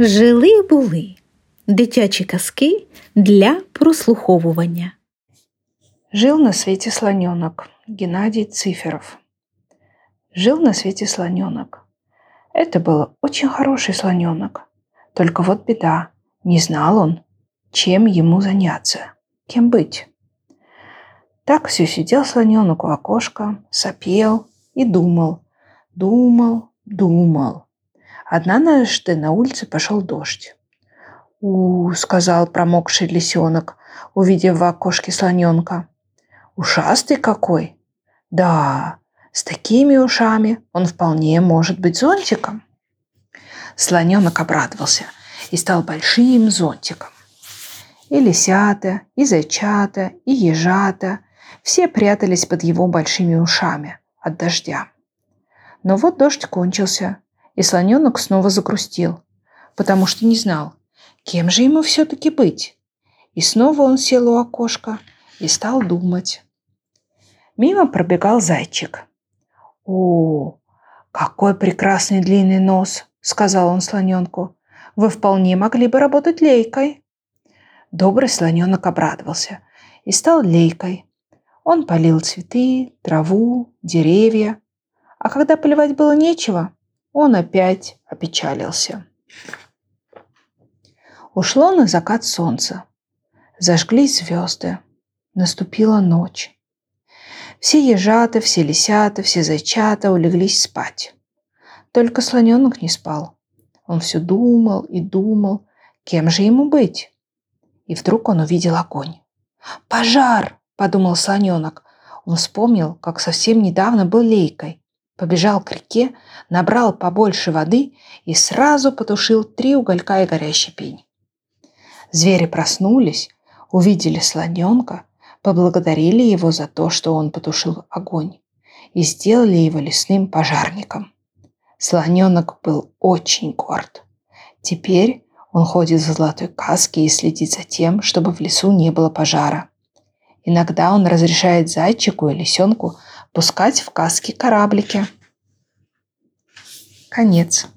Жили були дитячі казки для прослуховування. Жил на свете слоненок Геннадий Циферов. Жил на свете слоненок. Это был очень хороший слоненок. Только вот беда, не знал он, чем ему заняться, кем быть. Так все сидел слоненок у окошка, сопел и думал, думал, думал. Однажды на улице пошел дождь. «У, — сказал промокший лисенок, увидев в окошке слоненка. Ушастый какой! Да, с такими ушами он вполне может быть зонтиком. Слоненок обрадовался и стал большим зонтиком. И лисята, и зайчата, и ежата все прятались под его большими ушами от дождя. Но вот дождь кончился, и слоненок снова загрустил, потому что не знал, кем же ему все-таки быть. И снова он сел у окошка и стал думать. Мимо пробегал зайчик. «О, какой прекрасный длинный нос!» – сказал он слоненку. «Вы вполне могли бы работать лейкой». Добрый слоненок обрадовался и стал лейкой. Он полил цветы, траву, деревья. А когда поливать было нечего, он опять опечалился. Ушло на закат солнца. Зажглись звезды. Наступила ночь. Все ежата, все лисята, все зайчата улеглись спать. Только слоненок не спал. Он все думал и думал, кем же ему быть. И вдруг он увидел огонь. «Пожар!» – подумал слоненок. Он вспомнил, как совсем недавно был лейкой побежал к реке, набрал побольше воды и сразу потушил три уголька и горящий пень. Звери проснулись, увидели слоненка, поблагодарили его за то, что он потушил огонь, и сделали его лесным пожарником. Слоненок был очень горд. Теперь он ходит в золотой каске и следит за тем, чтобы в лесу не было пожара. Иногда он разрешает зайчику и лисенку пускать в каски кораблики. Конец.